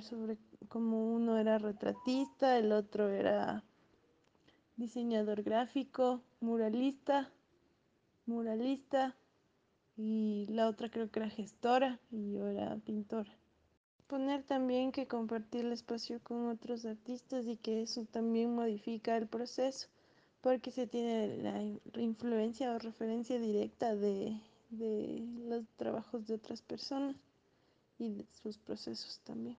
sobre cómo uno era retratista, el otro era diseñador gráfico, muralista, muralista y la otra creo que era gestora y yo era pintora. Poner también que compartir el espacio con otros artistas y que eso también modifica el proceso porque se tiene la influencia o referencia directa de, de los trabajos de otras personas y de sus procesos también.